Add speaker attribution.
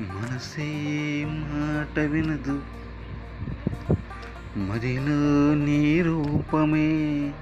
Speaker 1: మనసే మాట వినదు. మదిలో నీ రూపమే.